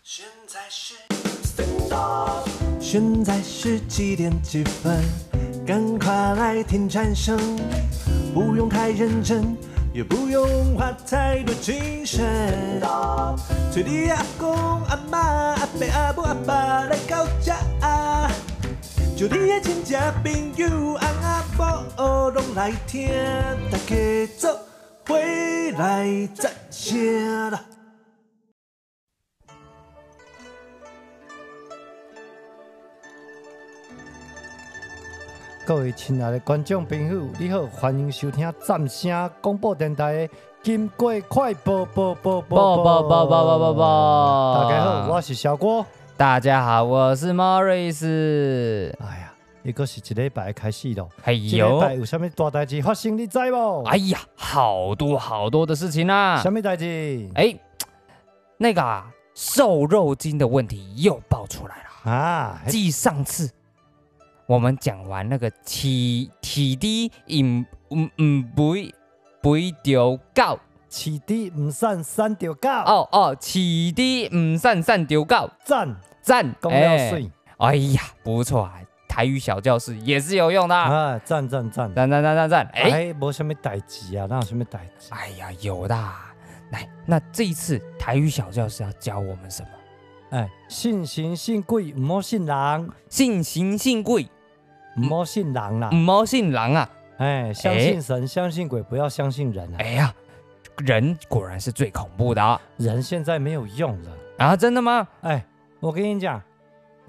现在是，现在是几点几分？赶快来听馋声，不用太认真，也不用花太多精神。催你阿公阿妈阿伯阿母阿爸来到家，就你的亲戚朋友阿阿婆拢来听，大家做回来赞声啦！各位亲爱的观众朋友，你好，欢迎收听赞声广播电台的《金过快报报报报报报报报报》。大家好，我是小郭。大家好，我是 Morris。哎呀，一个是一礼拜开始了，哎呦，有什么大代志发生？你知不？哎呀，好多好多的事情啊！什么代志？哎，那个啊，瘦肉精的问题又爆出来了啊！继上次。我们讲完那个起起底唔唔唔不不会丢高，起底唔散散丢高。哦哦，起底唔散散丢高，赞赞，公料水。哎呀，不错啊，台语小教室也是有用的。啊，赞赞赞赞赞赞赞赞。哎，没什么代志啊，哪有什么代志？哎呀，有的。来，那这一次台语小教室要教我们什么？哎，信神信鬼，唔好信人。信神信鬼，唔好信人啦。唔好信人啊！哎，相信神，相信鬼，不要相信人啊！哎呀，人果然是最恐怖的。人现在没有用了啊！真的吗？哎，我跟你讲，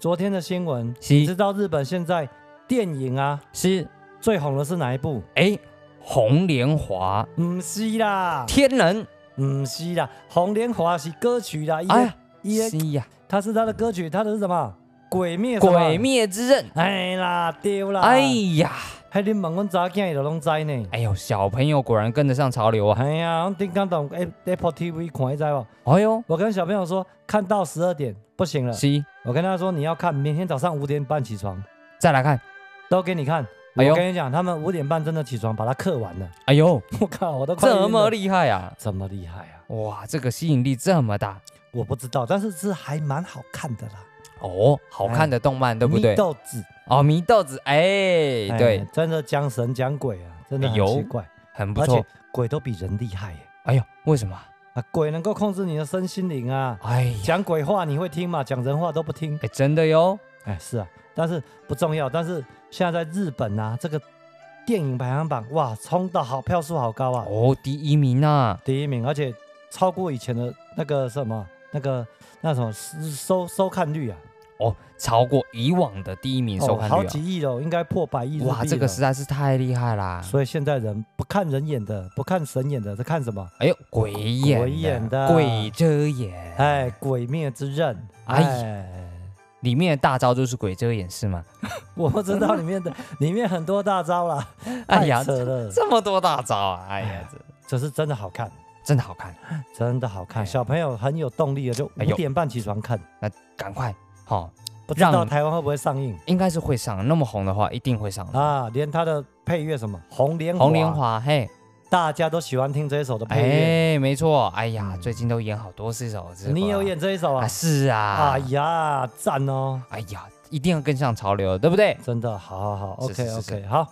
昨天的新闻，你知道日本现在电影啊是最红的是哪一部？哎，红莲华？唔是啦，天人？唔是啦，红莲华是歌曲啦。哎呀，是呀，他是他的歌曲，他的是什么？鬼灭，鬼灭之刃。哎啦，丢啦！哎呀，还你问我查囝伊都拢知呢。哎呦，小朋友果然跟得上潮流啊！哎呀，我顶刚到 Apple TV 看一知不？哎呦，我跟小朋友说，看到十二点不行了。是，我跟他说你要看，明天早上五点半起床再来看，都给你看。哎呦，我跟你讲，他们五点半真的起床把它刻完了。哎呦，我靠，我都快这么厉害啊！这么厉害啊！哇，这个吸引力这么大，我不知道，但是是还蛮好看的啦。哦，好看的动漫对不对？祢豆子哦，祢豆子，哎，对，真的讲神讲鬼啊，真的很奇怪，很不错，而且鬼都比人厉害耶。哎呦，为什么啊？鬼能够控制你的身心灵啊！哎，讲鬼话你会听吗？讲人话都不听。哎，真的哟。哎，是啊，但是不重要。但是现在在日本啊，这个电影排行榜哇，冲的好票数好高啊！哦，第一名啊，第一名，而且超过以前的那个什么那个那什么收收看率啊。哦，超过以往的第一名收看率，哦，好几亿哦，应该破百亿。哇，这个实在是太厉害啦！所以现在人不看人演的，不看神演的，在看什么？哎呦，鬼演鬼演的，鬼遮眼。哎，鬼灭之刃，哎，哎里面的大招就是鬼遮眼是吗？我不知道里面的，里面很多大招啦。哎呀，这么多大招啊！哎呀，这 这是真的好看，真的好看，真的好看。小朋友很有动力的，就五点半起床看，那赶快。好，不知道台湾会不会上映？应该是会上，那么红的话，一定会上啊！连他的配乐什么红莲红莲华，嘿，大家都喜欢听这一首的配乐。哎，没错，哎呀，最近都演好多这首。你有演这一首啊？是啊。哎呀，赞哦！哎呀，一定要跟上潮流，对不对？真的，好好好，OK OK，好。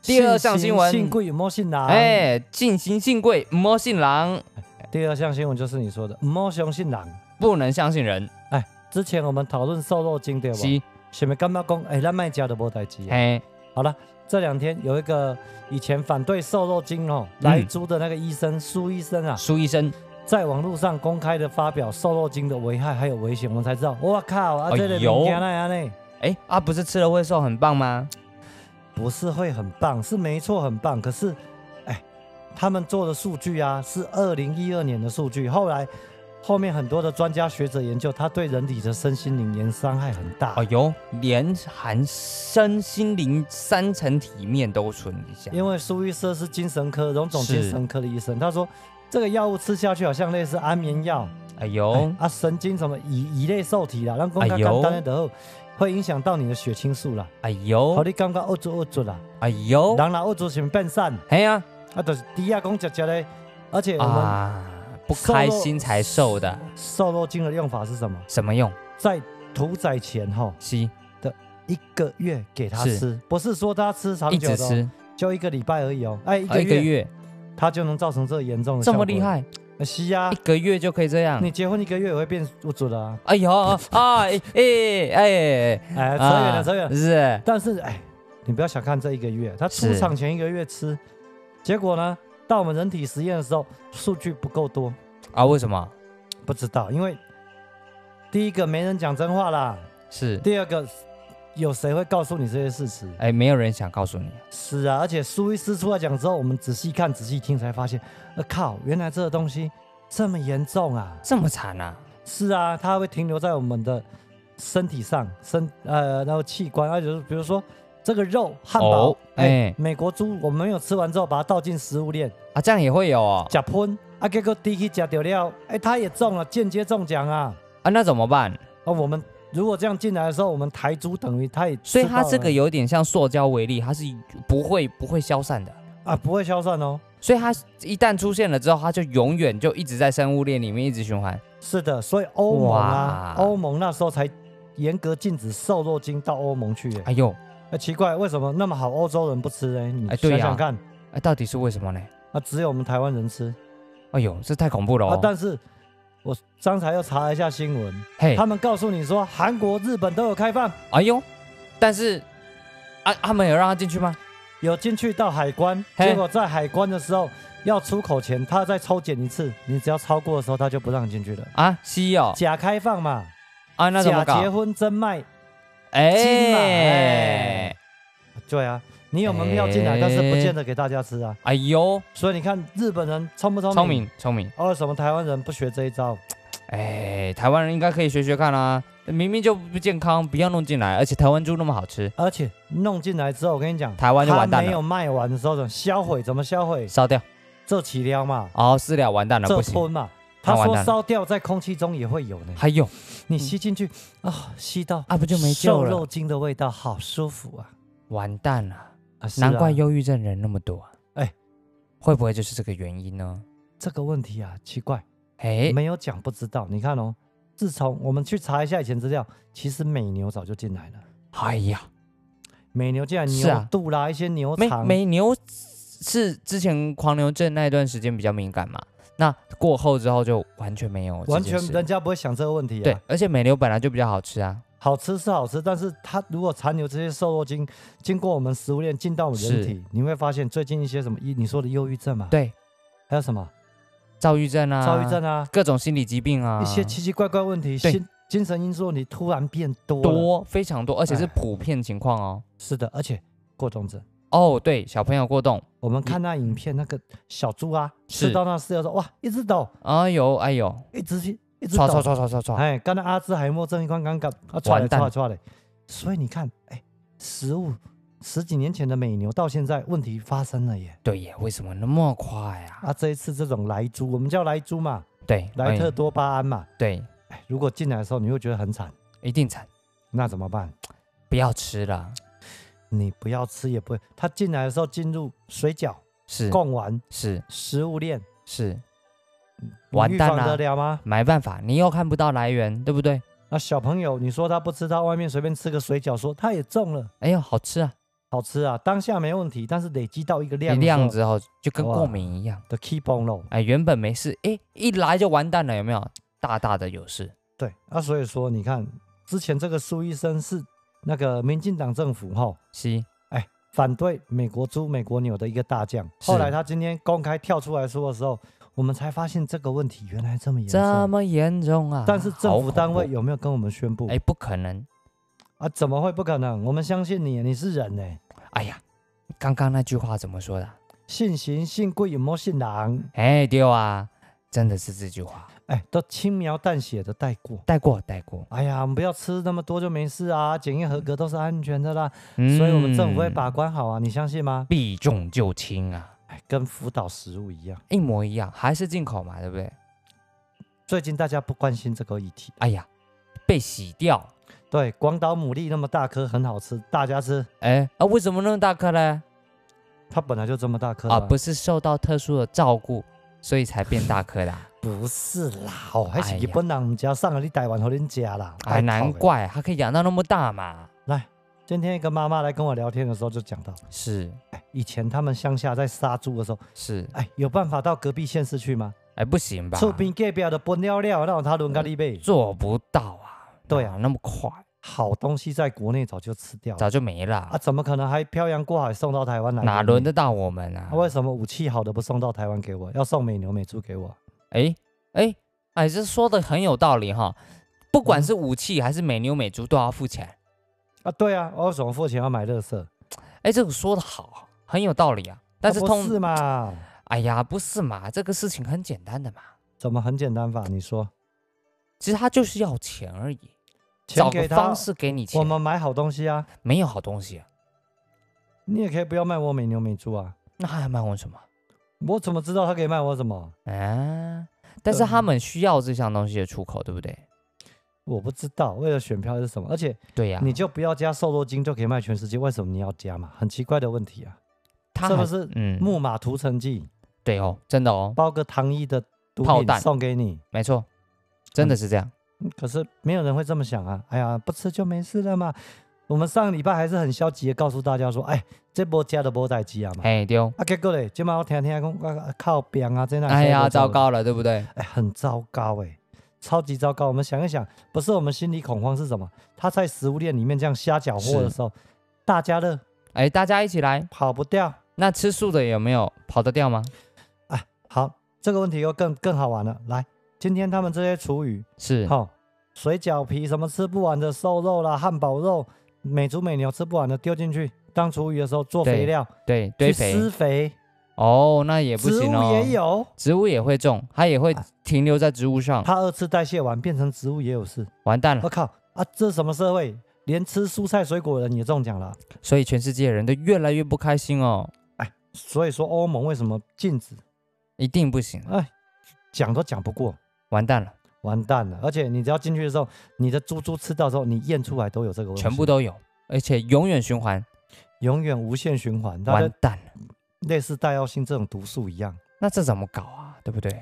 第二项新闻，信贵莫信郎。哎，信行信贵莫信郎。第二项新闻就是你说的莫相信郎，不能相信人。哎。之前我们讨论瘦肉精对吧？是。前面干嘛讲？哎，咱卖家的无代志。哎，好了，这两天有一个以前反对瘦肉精哦来猪的那个医生苏医生啊，苏医生在网络上公开的发表瘦肉精的危害还有危险，我们才知道。我靠，啊，这个有那样呢？哎，啊，不是吃了会瘦很棒吗？不是会很棒，是没错很棒。可是，哎，他们做的数据啊，是二零一二年的数据，后来。后面很多的专家学者研究，它对人体的身心灵连伤害很大。哎呦，连含身心灵三层体面都存一下。因为苏医生是精神科、荣总精神科的医生，他说这个药物吃下去好像类似安眠药。哎呦，哎啊，神经什么乙乙类受体啦，让公开肝单的后会影响到你的血清素啦。哎呦，好，你刚刚恶作恶作啦。哎呦，人啦恶作什么变善？哎呀，啊，就是低压公姐姐嘞，而且我们。啊不开心才瘦的。瘦肉精的用法是什么？什么用？在屠宰前后吸的一个月给他吃，不是说他吃长久的，就一个礼拜而已哦。哎，一个月，他就能造成这严重的，这么厉害？吸呀，一个月就可以这样。你结婚一个月也会变不准啊？哎呦 啊哎哎哎哎，扯远了扯远了，是。但是哎，你不要小看这一个月，他出厂前一个月吃，结果呢，到我们人体实验的时候，数据不够多啊？为什么？不知道，因为第一个没人讲真话啦，是。第二个，有谁会告诉你这些事实？哎，没有人想告诉你。是啊，而且苏医师出来讲之后，我们仔细看、仔细听，才发现，呃，靠，原来这个东西这么严重啊，这么惨啊！是啊，它会停留在我们的身体上，身呃，然后器官，而且比如说这个肉汉堡，哎、欸，美国猪，我们没有吃完之后把它倒进食物链啊，这样也会有哦。假喷啊，结果第一假掉料，哎，它也中了，间接中奖啊。啊，那怎么办？啊，我们如果这样进来的时候，我们台猪等于它也，所以它这个有点像塑胶微粒，它是不会不会消散的啊，不会消散哦。所以它一旦出现了之后，它就永远就一直在生物链里面一直循环。是的，所以欧盟啊，欧盟那时候才严格禁止瘦肉精到欧盟去。哎呦，哎，奇怪，为什么那么好欧洲人不吃呢？你想想看，哎，到底是为什么呢？啊，只有我们台湾人吃。哎呦，这太恐怖了哦！啊，但是。我刚才又查了一下新闻，嘿，他们告诉你说韩国、日本都有开放。哎呦，但是啊，他们有让他进去吗？有进去到海关，结果在海关的时候要出口前，他再抽检一次，你只要超过的时候，他就不让你进去了。啊，是哦，假开放嘛，啊，那怎么搞？假结婚真卖，哎，哎，对啊。你有门票进来，但是不见得给大家吃啊！哎呦，所以你看日本人聪不聪明？聪明，聪明。为什么台湾人不学这一招？哎，台湾人应该可以学学看啊！明明就不健康，不要弄进来。而且台湾猪那么好吃，而且弄进来之后，我跟你讲，台湾就完蛋了。没有卖完的时候怎么销毁？怎么销毁？烧掉。这起料嘛？哦，饲料完蛋了，不行。吞嘛？他说烧掉在空气中也会有呢。还有，你吸进去啊，吸到啊，不就没救了？瘦肉精的味道好舒服啊！完蛋了。啊啊、难怪忧郁症人那么多啊，哎，会不会就是这个原因呢？这个问题啊，奇怪，哎，没有讲不知道。你看哦，自从我们去查一下以前资料，其实美牛早就进来了。哎呀，美牛进来，牛肚啦，一些牛肠。美牛是之前狂牛症那一段时间比较敏感嘛？那过后之后就完全没有，完全人家不会想这个问题啊。对，而且美牛本来就比较好吃啊。好吃是好吃，但是它如果残留这些瘦肉精经过我们食物链进到我们人体，你会发现最近一些什么你说的忧郁症嘛？对，还有什么躁郁症啊？躁郁症啊，各种心理疾病啊，一些奇奇怪怪问题，心精神因素你突然变多多非常多，而且是普遍情况哦。是的，而且过动症哦，对，小朋友过动，我们看那影片，那个小猪啊，吃到那饲料说哇，一直抖，哎呦哎呦，一直去。唰唰唰唰唰唰！哎，刚才阿兹海默症一关刚刚啊，唰嘞唰嘞唰嘞！所以你看，哎，食物十几年前的美牛到现在问题发生了耶。对耶，为什么那么快啊？啊，这一次这种莱猪，我们叫莱猪嘛，对，莱特多巴胺嘛，对。哎，如果进来的时候你会觉得很惨，一定惨，那怎么办？不要吃了，你不要吃也不会。他进来的时候进入水饺是贡丸是食物链是。完蛋了，得了吗？没办法，你又看不到来源，对不对？那小朋友，你说他不吃，他外面随便吃个水饺，说他也中了。哎呦，好吃啊，好吃啊！当下没问题，但是累积到一个量，量之后就跟过敏一样的 keep on 喽。哎，原本没事，哎，一来就完蛋了，有没有？大大的有事。对，那、啊、所以说，你看之前这个苏医生是那个民进党政府哈，是哎反对美国猪、美国牛的一个大将。后来他今天公开跳出来说的时候。我们才发现这个问题原来这么严重，这么严重啊！但是政府单位有没有跟我们宣布？哎，不可能啊！怎么会不可能？我们相信你，你是人呢。哎呀，刚刚那句话怎么说的？信行信贵有没有信狼？哎，对啊，真的是这句话。哎，都轻描淡写的带过，带过，带过。哎呀，我们不要吃那么多就没事啊，检验合格都是安全的啦。嗯，所以我们政府会把关好啊，你相信吗？避重就轻啊。跟福岛食物一样，一模一样，还是进口嘛，对不对？最近大家不关心这个议题。哎呀，被洗掉。对，广岛牡蛎那么大颗，很好吃，大家吃。哎，啊，为什么那么大颗呢？它本来就这么大颗啊，不是受到特殊的照顾，所以才变大颗的、啊。不是啦，哦，还是日本人家上了你台湾和恁家啦。哎，难怪它可以养到那么大嘛。来，今天一个妈妈来跟我聊天的时候就讲到，是，哎，以前他们乡下在杀猪的时候，是，哎，有办法到隔壁县市去吗？哎，不行吧？厝边隔壁的分了了，让他轮咖喱呗。做不到啊。对啊，那么快，好东西在国内早就吃掉了，早就没了啊！怎么可能还漂洋过海送到台湾来？哪轮得到我们啊？为什么武器好的不送到台湾给我，要送美牛美猪给我？哎哎。哎，这说的很有道理哈，不管是武器还是美牛美猪都要付钱啊。对啊，我为什么付钱要买乐色？哎，这个说的好，很有道理啊。但是通是嘛？哎呀，不是嘛？这个事情很简单的嘛。怎么很简单法？你说，其实他就是要钱而已，找个方式给你钱。我们买好东西啊？没有好东西啊。你也可以不要卖我美牛美猪啊。那还要卖我什么？我怎么知道他可以卖我什么？啊？但是他们需要这项东西的出口，对不对？我不知道，为了选票是什么？而且，对呀，你就不要加瘦肉精就可以卖全世界，为什么你要加嘛？很奇怪的问题啊！他是不是嗯木马屠城记？对哦，真的哦，包个糖衣的毒品送给你，没错，真的是这样。可是没有人会这么想啊！哎呀，不吃就没事了嘛。我们上个礼拜还是很消极的告诉大家说，哎，这波加的波代机啊嘛，哎丢啊结果嘞，今晚我听听讲，靠边啊，真的，哎呀，糟糕了，对不对？哎，很糟糕哎，超级糟糕。我们想一想，不是我们心里恐慌是什么？他在食物链里面这样瞎搅和的时候，大家的，哎，大家一起来，跑不掉。那吃素的有没有跑得掉吗？哎，好，这个问题又更更好玩了。来，今天他们这些厨余是好、哦，水饺皮什么吃不完的瘦肉啦，汉堡肉。美猪美牛吃不完的丢进去当厨余的时候做肥料，对，对，堆肥施肥。哦，那也不行哦。植物也有，植物也会种，它也会停留在植物上。它二次代谢完变成植物也有事，完蛋了！我靠啊，这是什么社会？连吃蔬菜水果的人也中奖了，所以全世界人都越来越不开心哦。哎，所以说欧盟为什么禁止？一定不行。哎，讲都讲不过，完蛋了。完蛋了！而且你只要进去的时候，你的猪猪吃到之后，你验出来都有这个问题，全部都有，而且永远循环，永远无限循环。完蛋了，类似带药性这种毒素一样。那这怎么搞啊？对不对？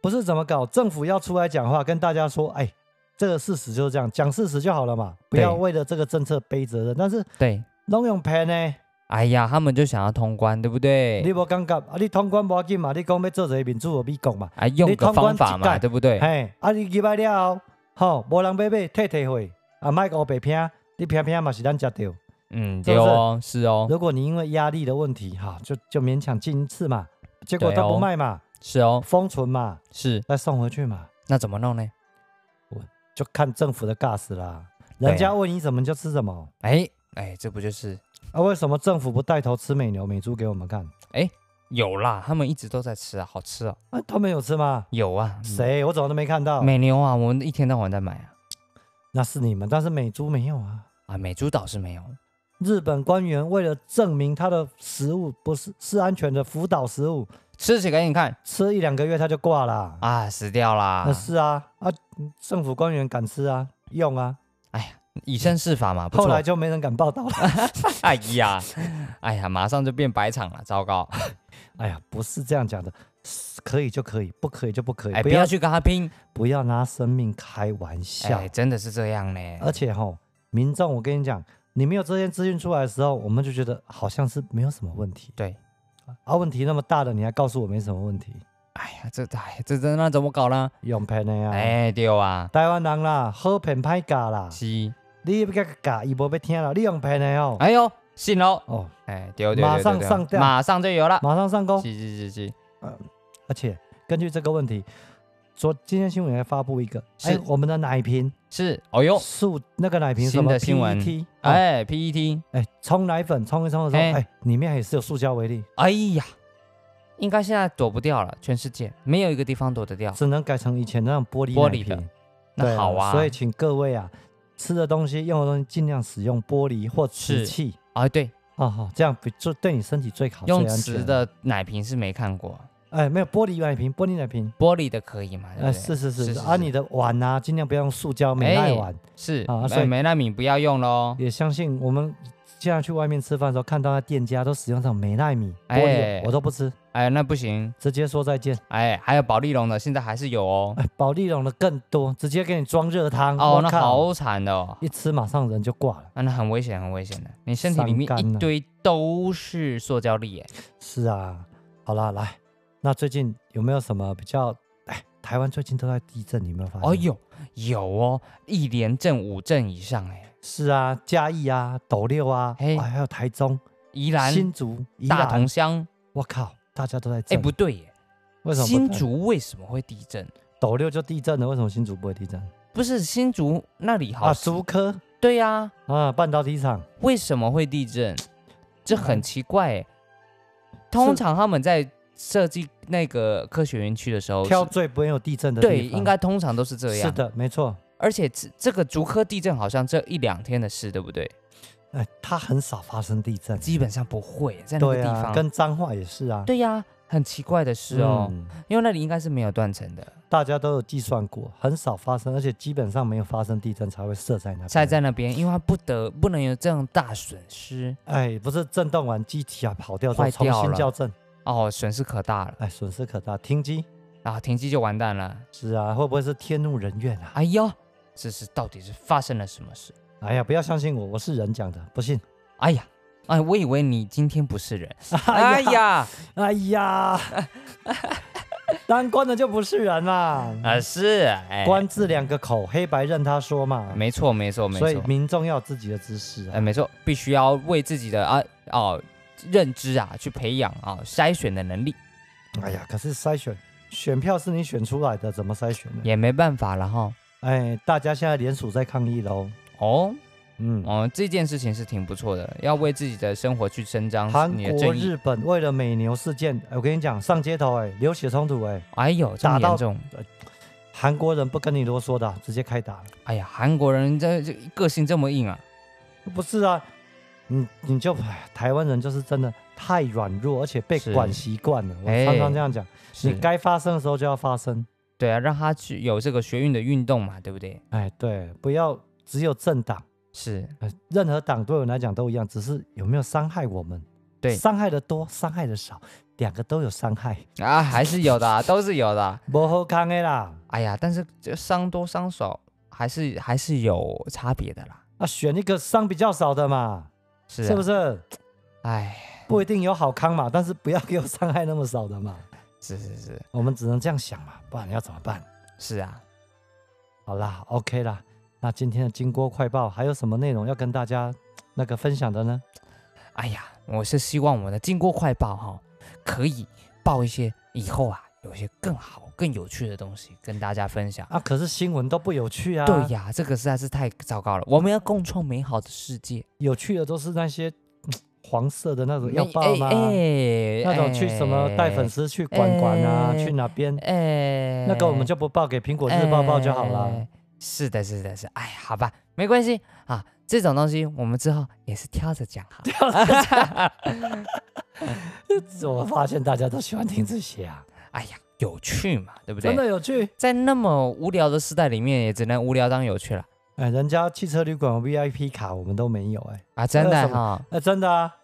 不是怎么搞，政府要出来讲话，跟大家说，哎，这个事实就是这样，讲事实就好了嘛，不要为了这个政策背责任。但是，对，拢用骗呢。哎呀，他们就想要通关，对不对？你无感觉啊？你通关不要紧嘛？你讲要做一个民主的美国嘛？啊，用个方法嘛，对不对？嘿，啊，你入来了后，吼，无人买买，退退货，啊，卖个白片，你片片嘛是咱吃掉。嗯，对哦，是哦。如果你因为压力的问题，哈，就就勉强进一次嘛，结果他不卖嘛，是哦，封存嘛，是，再送回去嘛，那怎么弄呢？我就看政府的尬死啦，人家问你什么就吃什么。哎哎，这不就是？啊，为什么政府不带头吃美牛美猪给我们看？哎，有啦，他们一直都在吃啊，好吃啊。啊，他们有吃吗？有啊。谁？我怎么都没看到。美牛啊，我们一天到晚在买啊。那是你们，但是美猪没有啊。啊，美猪倒是没有。日本官员为了证明他的食物不是是安全的福岛食物，吃起给你看，吃一两个月他就挂了啊，死掉啦。那是啊，啊，政府官员敢吃啊，用啊。哎呀。以身试法嘛，后来就没人敢报道了。哎呀，哎呀，马上就变白场了，糟糕！哎呀，不是这样讲的，可以就可以，不可以就不可以。哎，不要去跟他拼，不要拿生命开玩笑。哎，真的是这样呢。而且吼，民众，我跟你讲，你没有这些资讯出来的时候，我们就觉得好像是没有什么问题。对，啊，问题那么大的，你还告诉我没什么问题？哎呀，这哎，这这那怎么搞呢？用骗的呀！哎，对啊，台湾人啦，好骗歹假啦。是。你不给假，伊无要听了。你用骗的哦。哎呦，信喽。哦，哎，对对对，马上上吊，马上就有了，马上上钩。是是是。是。嗯，而且根据这个问题，昨今天新闻还发布一个，哎，我们的奶瓶。是，哦呦，塑那个奶瓶新的新闻，哎，PET，哎，冲奶粉冲一冲的时候，哎，里面也是有塑胶微粒。哎呀，应该现在躲不掉了，全世界。没有一个地方躲得掉，只能改成以前那种玻璃玻璃的。那好啊，所以请各位啊。吃的东西、用的东西，尽量使用玻璃或瓷器啊。对，哦好，这样比就对你身体最好。用瓷的奶瓶是没看过，哎，没有玻璃奶瓶，玻璃奶瓶，玻璃的可以吗？哎，是是是是，啊，你的碗啊，尽量不要用塑胶美耐碗。是啊，所以美耐米不要用喽。也相信我们现在去外面吃饭的时候，看到那店家都使用这种美耐米玻璃，我都不吃。哎，那不行，直接说再见。哎，还有保利龙的，现在还是有哦。哎，保利龙的更多，直接给你装热汤。哦，那好惨的哦，一吃马上人就挂了。啊，那很危险，很危险的。你身体里面一堆都是塑胶粒，哎。是啊，好啦，来，那最近有没有什么比较？哎，台湾最近都在地震，你有没有发现？哦，有，有哦，一连震五震以上，哎。是啊，嘉义啊，斗六啊，哎，还有台中、宜兰、新竹、大同乡。我靠！大家都在震。哎，不对耶，为什么新竹为什么会地震？斗六就地震了，为什么新竹不会地震？不是新竹那里好啊，竹科。对呀，啊，半导体厂为什么会地震？这很奇怪哎。通常他们在设计那个科学园区的时候，挑最不会有地震的地方。对，应该通常都是这样。是的，没错。而且这这个竹科地震好像这一两天的事，对不对？哎，它很少发生地震，基本上不会在那个地方。啊、跟彰化也是啊。对呀、啊，很奇怪的是哦，嗯、因为那里应该是没有断层的。大家都有计算过，很少发生，而且基本上没有发生地震才会设在那边。设在那边，因为它不得不能有这样大损失。哎，不是震动完机体啊跑掉之后重新校正哦，损失可大了。哎，损失可大，停机啊，停机就完蛋了。是啊，会不会是天怒人怨啊？哎呦，这是到底是发生了什么事？哎呀，不要相信我，我是人讲的，不信。哎呀，哎，我以为你今天不是人。哎呀，哎呀，当官的就不是人啦。啊，是，哎，官字两个口，黑白任他说嘛。没错，没错，没错。所以民众要有自己的知识啊。哎，没错，必须要为自己的啊哦认知啊去培养啊筛选的能力。哎呀，可是筛选选票是你选出来的，怎么筛选呢？也没办法了哈。哎，大家现在联署在抗议喽。哦。嗯哦，这件事情是挺不错的，要为自己的生活去伸张。韩国、日本为了美牛事件，我跟你讲，上街头哎，流血冲突哎，哎呦，这么严重，韩国人不跟你啰嗦的，直接开打了。哎呀，韩国人这这个性这么硬啊？不是啊，你你就台湾人就是真的太软弱，而且被管习惯了。我常常这样讲，你该发生的时候就要发生。对啊，让他去有这个学运的运动嘛，对不对？哎，对，不要只有政党。是，任何党对我来讲都一样，只是有没有伤害我们？对，伤害的多，伤害的少，两个都有伤害啊，还是有的、啊，都是有的、啊，不好看的啦。哎呀，但是这伤多伤少，还是还是有差别的啦。啊，选一个伤比较少的嘛，是、啊、是不是？哎，不一定有好康嘛，但是不要给我伤害那么少的嘛。是是是，我们只能这样想嘛，不然要怎么办？是啊，好啦，OK 啦。那今天的金锅快报还有什么内容要跟大家那个分享的呢？哎呀，我是希望我们的金锅快报哈、哦，可以报一些以后啊，有一些更好、更有趣的东西跟大家分享啊。可是新闻都不有趣啊。对呀，这个实在是太糟糕了。我们要共创美好的世界，有趣的都是那些黄色的那种要报吗？哎，那种去什么带粉丝去管管啊，去哪边？哎，那个我们就不报给苹果日报报就好了。是的，是的，是，哎，好吧，没关系啊，这种东西我们之后也是挑着讲哈。挑着讲。我发现大家都喜欢听这些啊，哎呀，有趣嘛，对不对？真的有趣，在那么无聊的时代里面，也只能无聊当有趣了。哎，人家汽车旅馆 VIP 卡我们都没有，哎，啊，真的哈，哎，真的啊，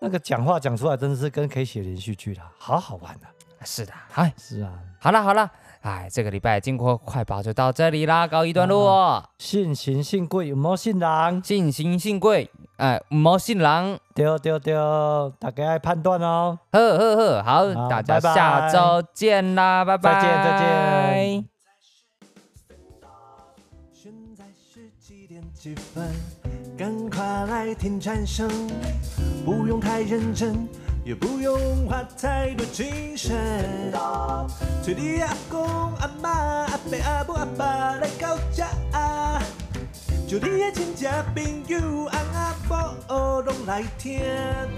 那个讲话讲出来真的是跟可以写连续剧的，好好玩的。是的，哎，是啊，好了好了。哎，这个礼拜金锅快报就到这里啦，告一段落。信行信贵，莫信人。信行信贵，哎，莫信人。对对对，大家爱判断哦。呵呵呵，好，好大家下周见啦，拜拜。再见再见。现在是几点几分？赶快来听蝉声，不用太认真。也不用花太多精神，催你阿公阿妈阿伯阿母阿爸来到家，就你的亲戚朋友阿阿婆拢来听，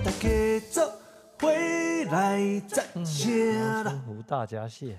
大家做回来赞声。胡大家谢。